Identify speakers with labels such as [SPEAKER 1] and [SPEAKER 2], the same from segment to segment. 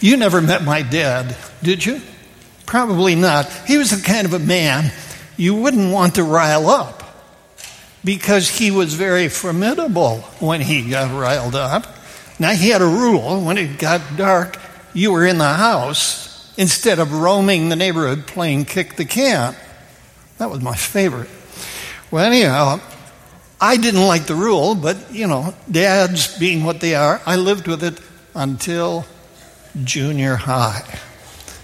[SPEAKER 1] You never met my dad, did you? Probably not. He was the kind of a man you wouldn't want to rile up because he was very formidable when he got riled up. Now, he had a rule when it got dark, you were in the house instead of roaming the neighborhood playing kick the can. That was my favorite. Well, anyhow, I didn't like the rule, but you know, dads being what they are, I lived with it until junior high.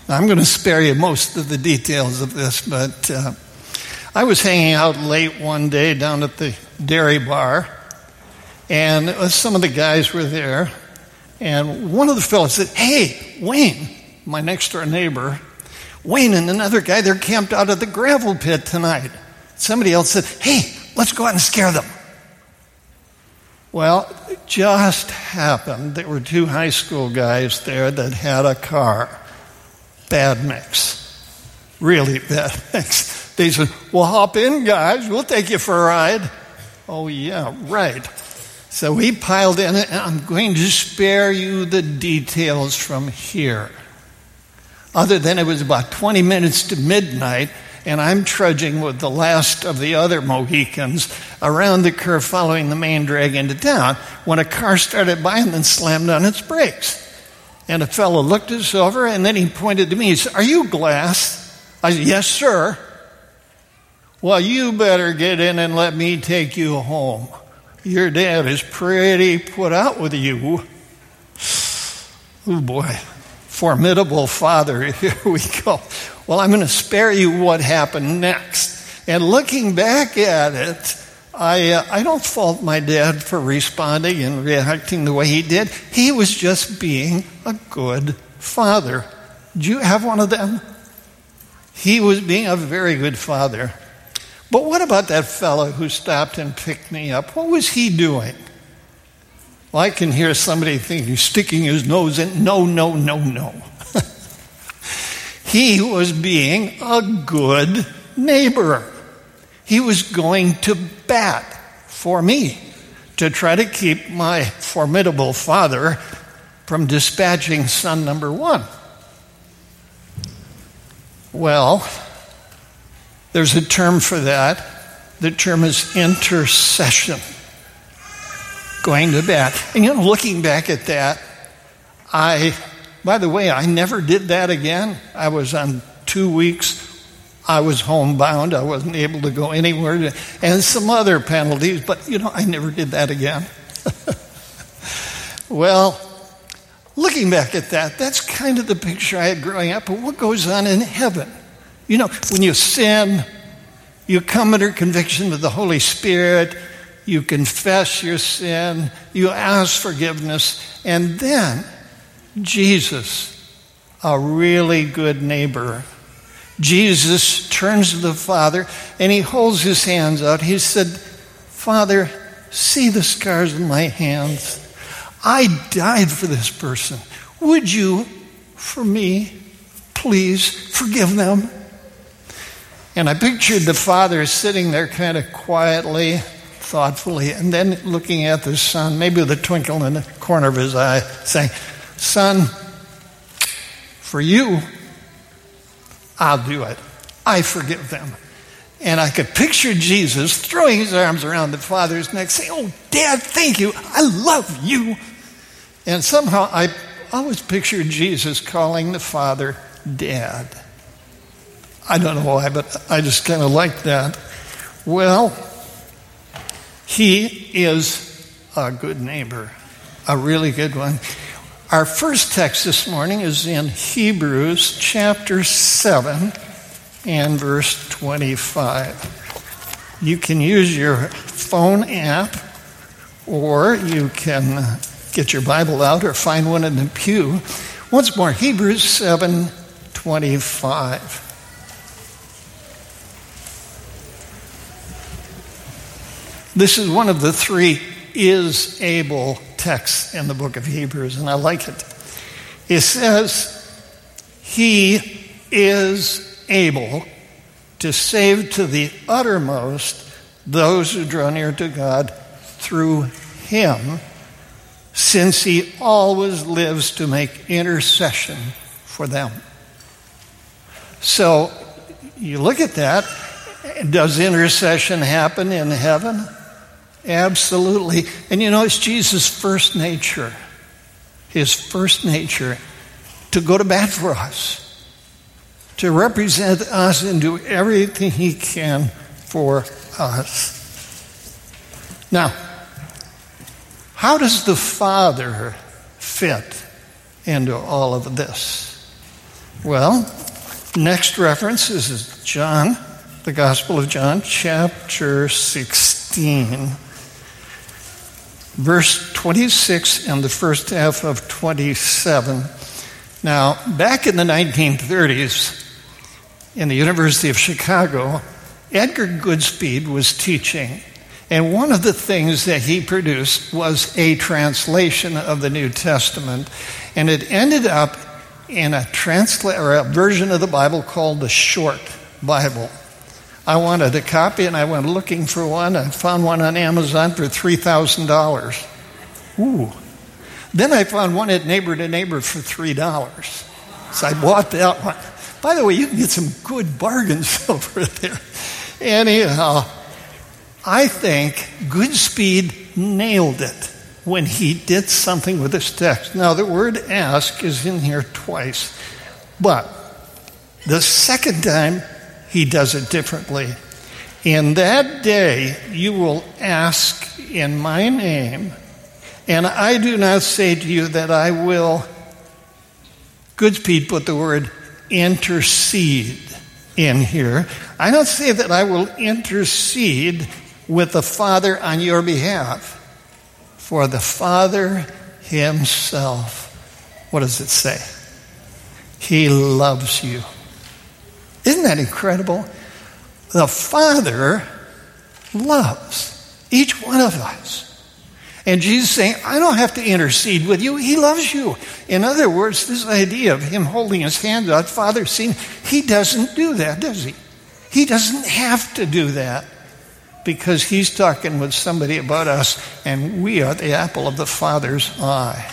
[SPEAKER 1] I'm going to spare you most of the details of this, but uh, I was hanging out late one day down at the dairy bar, and some of the guys were there, and one of the fellows said, Hey, Wayne, my next door neighbor, Wayne and another guy, they're camped out at the gravel pit tonight. Somebody else said, Hey, let's go out and scare them. Well, it just happened there were two high school guys there that had a car. Bad mix. Really bad mix. They said, Well, hop in, guys. We'll take you for a ride. Oh, yeah, right. So we piled in, and I'm going to spare you the details from here. Other than it was about 20 minutes to midnight, and I'm trudging with the last of the other Mohicans around the curve following the main drag into town when a car started by and then slammed on its brakes. And a fellow looked us over and then he pointed to me. He said, Are you glass? I said, Yes, sir. Well, you better get in and let me take you home. Your dad is pretty put out with you. Oh boy, formidable father. Here we go. Well, I'm going to spare you what happened next. And looking back at it, I, uh, I don't fault my dad for responding and reacting the way he did. He was just being a good father. Do you have one of them? He was being a very good father. But what about that fellow who stopped and picked me up? What was he doing? Well, I can hear somebody thinking, sticking his nose in. No, no, no, no. He was being a good neighbor. He was going to bat for me to try to keep my formidable father from dispatching son number one. Well, there's a term for that. The term is intercession. Going to bat. And you know, looking back at that, I, by the way, I never did that again. I was on two weeks. I was homebound. I wasn't able to go anywhere. and some other penalties, but you know, I never did that again. well, looking back at that, that's kind of the picture I had growing up. But what goes on in heaven? You know, when you sin, you come under conviction of the Holy Spirit, you confess your sin, you ask forgiveness, and then Jesus, a really good neighbor, Jesus turns to the Father and he holds his hands out. He said, Father, see the scars in my hands. I died for this person. Would you, for me, please forgive them? And I pictured the father sitting there kind of quietly, thoughtfully, and then looking at the son, maybe with a twinkle in the corner of his eye, saying, Son, for you, I'll do it. I forgive them. And I could picture Jesus throwing his arms around the father's neck, saying, Oh, Dad, thank you. I love you. And somehow I always pictured Jesus calling the father Dad. I don't know why, but I just kind of like that. Well, he is a good neighbor, a really good one. Our first text this morning is in Hebrews chapter 7 and verse 25. You can use your phone app or you can get your Bible out or find one in the pew. Once more, Hebrews 7 25. This is one of the three is able texts in the book of Hebrews, and I like it. It says, He is able to save to the uttermost those who draw near to God through Him since he always lives to make intercession for them. So you look at that. Does intercession happen in heaven? Absolutely. And you know, it's Jesus' first nature. His first nature to go to bat for us, to represent us and do everything he can for us. Now, how does the Father fit into all of this? Well, next reference is John, the Gospel of John, chapter 16, verse 26 and the first half of 27. Now, back in the 1930s, in the University of Chicago, Edgar Goodspeed was teaching. And one of the things that he produced was a translation of the New Testament. And it ended up in a, transla- or a version of the Bible called the Short Bible. I wanted a copy and I went looking for one. I found one on Amazon for $3,000. Ooh, then I found one at Neighbor to Neighbor for $3. So I bought that one. By the way, you can get some good bargains over there. Anyhow, I think Goodspeed nailed it when he did something with this text. Now, the word ask is in here twice, but the second time he does it differently. In that day, you will ask in my name. And I do not say to you that I will, Goodspeed put the word intercede in here. I don't say that I will intercede with the Father on your behalf. For the Father Himself, what does it say? He loves you. Isn't that incredible? The Father loves each one of us. And Jesus saying, I don't have to intercede with you. He loves you. In other words, this idea of him holding his hand out, Father seeing, he doesn't do that, does he? He doesn't have to do that because he's talking with somebody about us, and we are the apple of the Father's eye.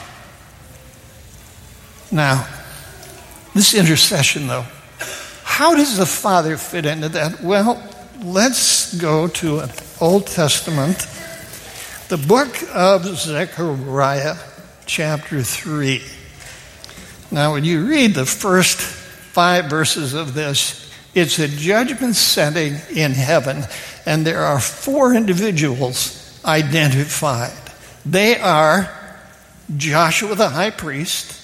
[SPEAKER 1] Now, this intercession, though, how does the Father fit into that? Well, let's go to an Old Testament the book of Zechariah, chapter 3. Now, when you read the first five verses of this, it's a judgment setting in heaven, and there are four individuals identified. They are Joshua the high priest,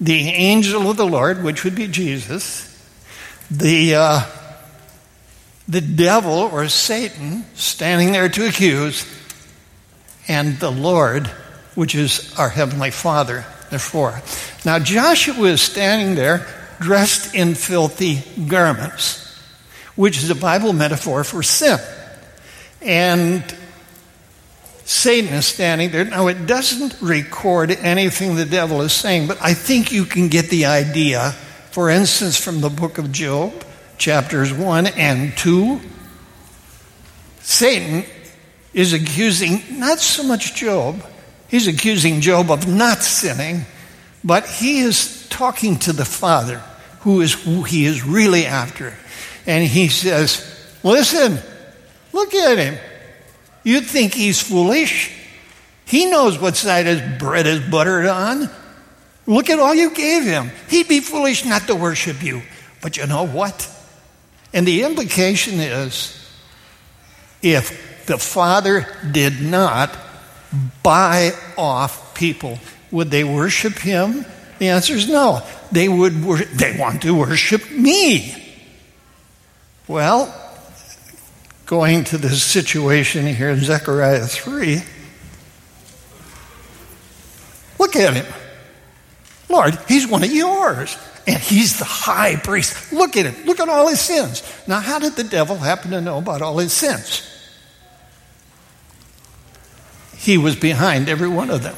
[SPEAKER 1] the angel of the Lord, which would be Jesus, the, uh, the devil or Satan standing there to accuse, and the Lord, which is our Heavenly Father, therefore. Now, Joshua is standing there dressed in filthy garments, which is a Bible metaphor for sin. And Satan is standing there. Now, it doesn't record anything the devil is saying, but I think you can get the idea. For instance, from the book of Job, chapters 1 and 2, Satan is accusing not so much Job, he's accusing Job of not sinning, but he is talking to the Father, who is who he is really after. And he says, Listen, look at him. You'd think he's foolish. He knows what side his bread is buttered on. Look at all you gave him. He'd be foolish not to worship you. But you know what? And the implication is if the Father did not buy off people. Would they worship him? The answer is no. They would wor- they want to worship me. Well, going to this situation here in Zechariah 3, look at him. Lord, he's one of yours. And he's the high priest. Look at him. Look at all his sins. Now, how did the devil happen to know about all his sins? He was behind every one of them.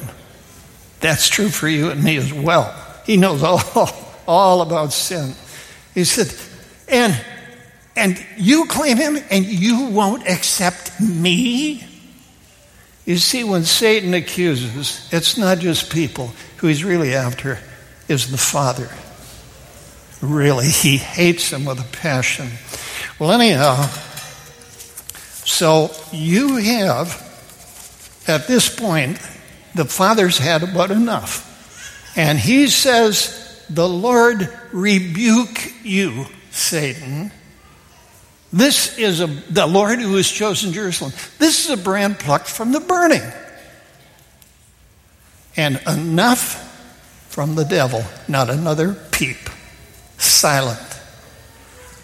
[SPEAKER 1] That's true for you and me as well. He knows all, all about sin. He said, and, and you claim him and you won't accept me? You see, when Satan accuses, it's not just people. Who he's really after is the Father. Really, he hates him with a passion. Well, anyhow, so you have, at this point, the Father's had about enough. And he says, The Lord rebuke you, Satan. This is a, the Lord who has chosen Jerusalem. This is a brand plucked from the burning. And enough from the devil, not another peep. Silent.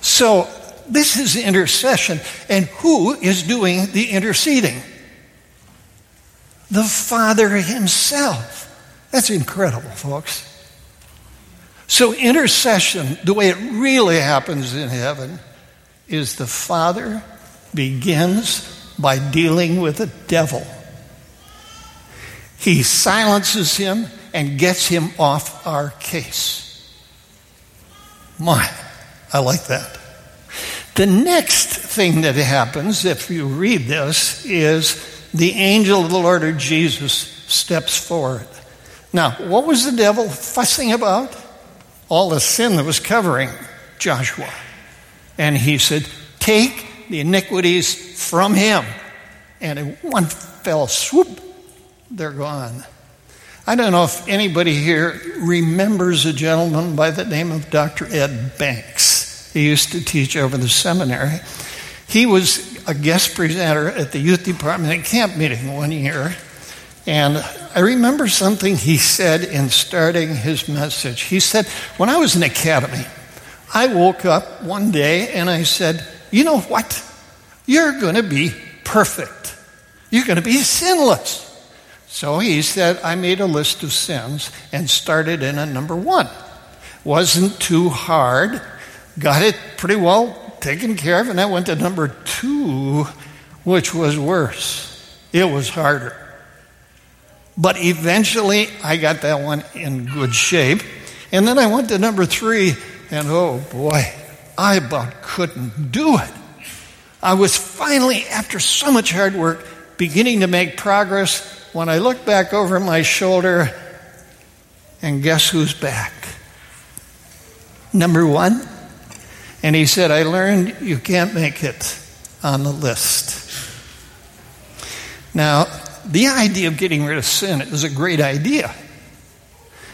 [SPEAKER 1] So, this is intercession. And who is doing the interceding? The Father Himself. That's incredible, folks. So, intercession, the way it really happens in heaven, is the Father begins by dealing with the devil. He silences him and gets him off our case. My, I like that. The next thing that happens, if you read this, is the angel of the Lord or Jesus steps forward. Now, what was the devil fussing about? All the sin that was covering Joshua. And he said, Take the iniquities from him. And in one fell swoop, they're gone. I don't know if anybody here remembers a gentleman by the name of Dr. Ed Banks. He used to teach over the seminary. He was a guest presenter at the youth department at camp meeting one year. And I remember something he said in starting his message. He said, When I was in academy, I woke up one day and I said, You know what? You're going to be perfect. You're going to be sinless. So he said, I made a list of sins and started in at number one. Wasn't too hard. Got it pretty well taken care of. And I went to number two, which was worse. It was harder. But eventually, I got that one in good shape. And then I went to number three, and oh boy, I about couldn't do it. I was finally, after so much hard work, beginning to make progress when I looked back over my shoulder, and guess who's back? Number one. And he said, I learned you can't make it on the list. Now, the idea of getting rid of sin is a great idea.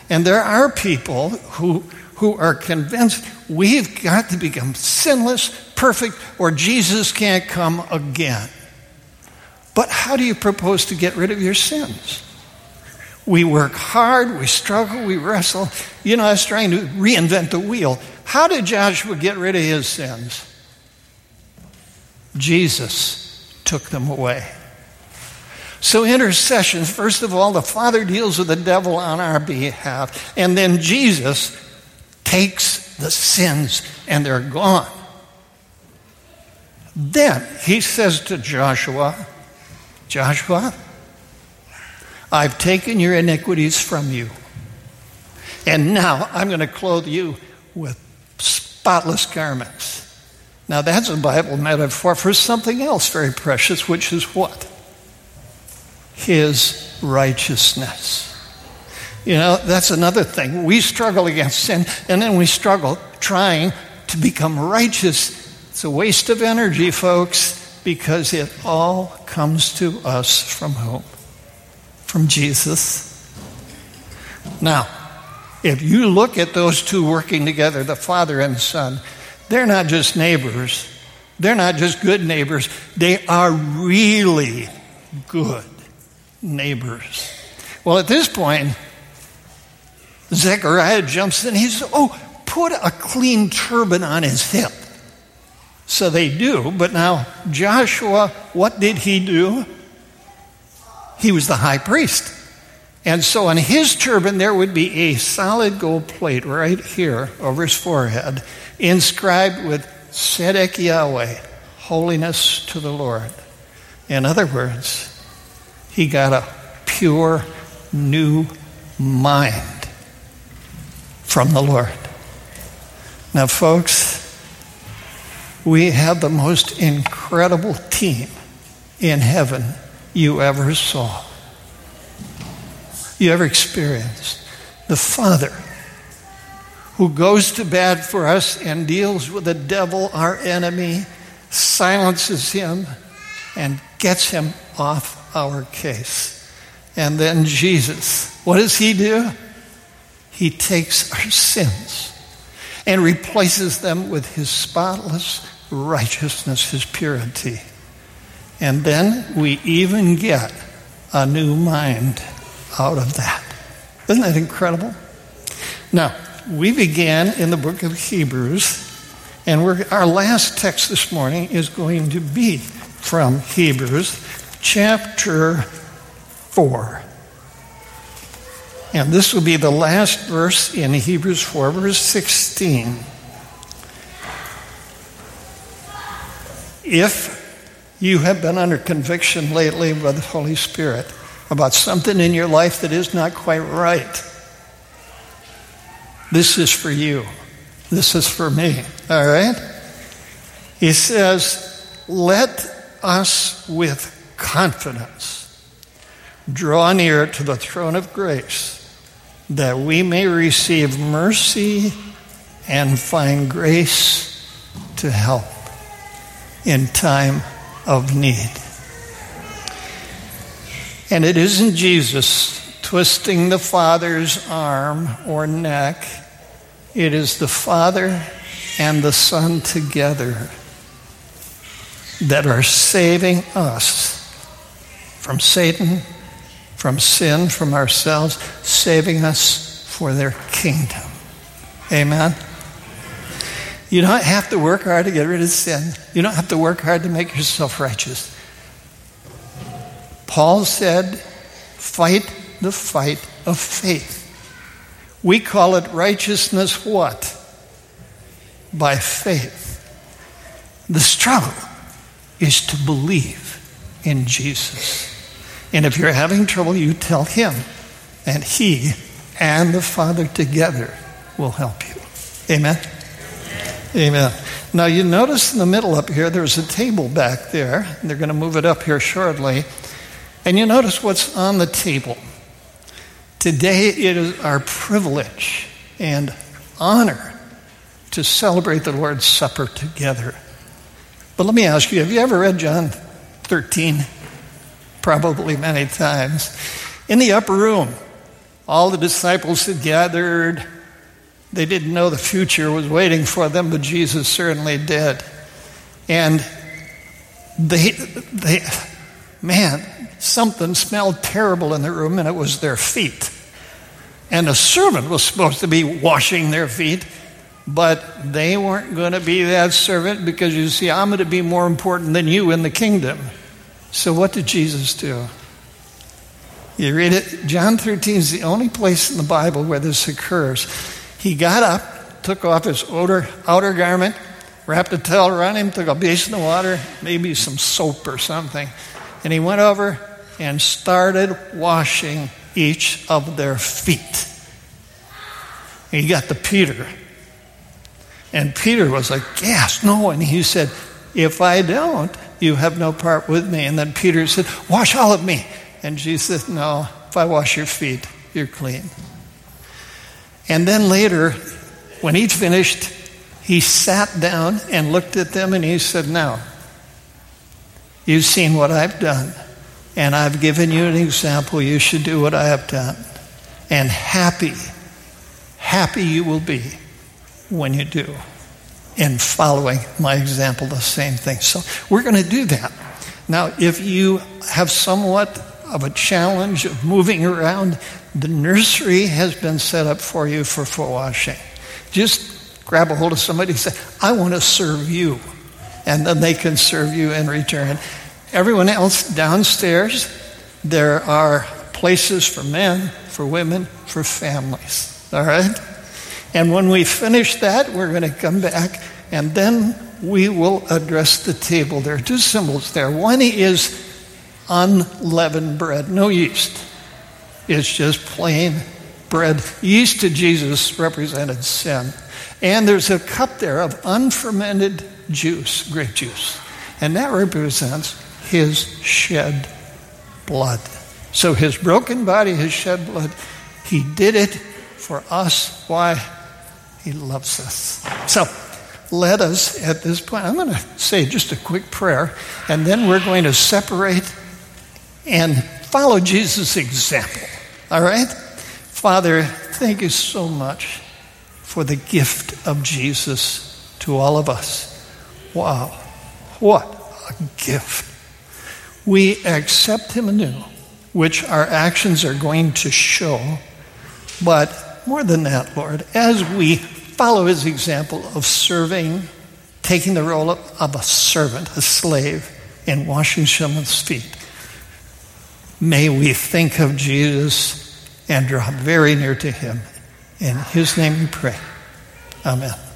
[SPEAKER 1] And there are people who, who are convinced we've got to become sinless, perfect, or Jesus can't come again. But how do you propose to get rid of your sins? We work hard, we struggle, we wrestle. You know, I was trying to reinvent the wheel. How did Joshua get rid of his sins? Jesus took them away. So, intercession, first of all, the Father deals with the devil on our behalf, and then Jesus takes the sins and they're gone. Then he says to Joshua, Joshua, I've taken your iniquities from you, and now I'm going to clothe you with spotless garments. Now, that's a Bible metaphor for something else very precious, which is what? his righteousness. You know, that's another thing. We struggle against sin, and then we struggle trying to become righteous. It's a waste of energy, folks, because it all comes to us from whom? From Jesus. Now, if you look at those two working together, the Father and the Son, they're not just neighbors. They're not just good neighbors. They are really good neighbors. Well, at this point, Zechariah jumps in. He says, Oh, put a clean turban on his hip. So they do, but now Joshua, what did he do? He was the high priest. And so on his turban, there would be a solid gold plate right here over his forehead, inscribed with Tzedek Yahweh, holiness to the Lord. In other words, he got a pure new mind from the Lord. Now, folks, we have the most incredible team in heaven you ever saw, you ever experienced. The Father who goes to bat for us and deals with the devil, our enemy, silences him, and gets him off our case. And then Jesus, what does he do? He takes our sins and replaces them with his spotless righteousness, his purity. And then we even get a new mind out of that. Isn't that incredible? Now, we began in the book of Hebrews, and our last text this morning is going to be from Hebrews chapter 4. And this will be the last verse in Hebrews 4, verse 16. If you have been under conviction lately by the Holy Spirit about something in your life that is not quite right, this is for you. This is for me. All right? He says, Let us with confidence draw near to the throne of grace that we may receive mercy and find grace to help in time of need. And it isn't Jesus twisting the Father's arm or neck. It is the Father and the Son together that are saving us from Satan, from sin, from ourselves, saving us for their kingdom. Amen. You don't have to work hard to get rid of sin. You don't have to work hard to make yourself righteous. Paul said, fight the fight of faith. We call it righteousness what? By faith. The struggle is to believe in Jesus. And if you're having trouble, you tell him, and he and the Father together will help you. Amen? Amen. Now, you notice in the middle up here, there's a table back there. They're going to move it up here shortly. And you notice what's on the table. Today, it is our privilege and honor to celebrate the Lord's Supper together. But let me ask you have you ever read John 13? Probably many times. In the upper room, all the disciples had gathered. They didn't know the future was waiting for them, but Jesus certainly did. And they, they, man, something smelled terrible in the room, and it was their feet. And a servant was supposed to be washing their feet, but they weren't going to be that servant because you see, I'm going to be more important than you in the kingdom. So, what did Jesus do? You read it, John 13 is the only place in the Bible where this occurs. He got up, took off his outer, outer garment, wrapped a towel around him, took a basin of water, maybe some soap or something, and he went over and started washing each of their feet. And He got to Peter. And Peter was Yes, no. And he said, If I don't, you have no part with me. And then Peter said, Wash all of me. And Jesus said, No, if I wash your feet, you're clean. And then later, when he'd finished, he sat down and looked at them and he said, Now, you've seen what I've done. And I've given you an example. You should do what I have done. And happy, happy you will be when you do in following my example, the same thing. So we're going to do that. Now, if you have somewhat of a challenge of moving around, the nursery has been set up for you for foot washing. Just grab a hold of somebody and say, I want to serve you. And then they can serve you in return. Everyone else downstairs, there are places for men, for women, for families. All right? And when we finish that, we're going to come back and then we will address the table. There are two symbols there. One is unleavened bread, no yeast. It's just plain bread. Yeast to Jesus represented sin. And there's a cup there of unfermented juice, grape juice. And that represents his shed blood. So his broken body, his shed blood, he did it for us. Why? He loves us. So let us, at this point, I'm going to say just a quick prayer, and then we're going to separate and follow Jesus' example. All right? Father, thank you so much for the gift of Jesus to all of us. Wow, what a gift. We accept him anew, which our actions are going to show. But more than that, Lord, as we follow his example of serving, taking the role of a servant, a slave, and washing someone's feet, may we think of Jesus and draw very near to him. In his name we pray. Amen.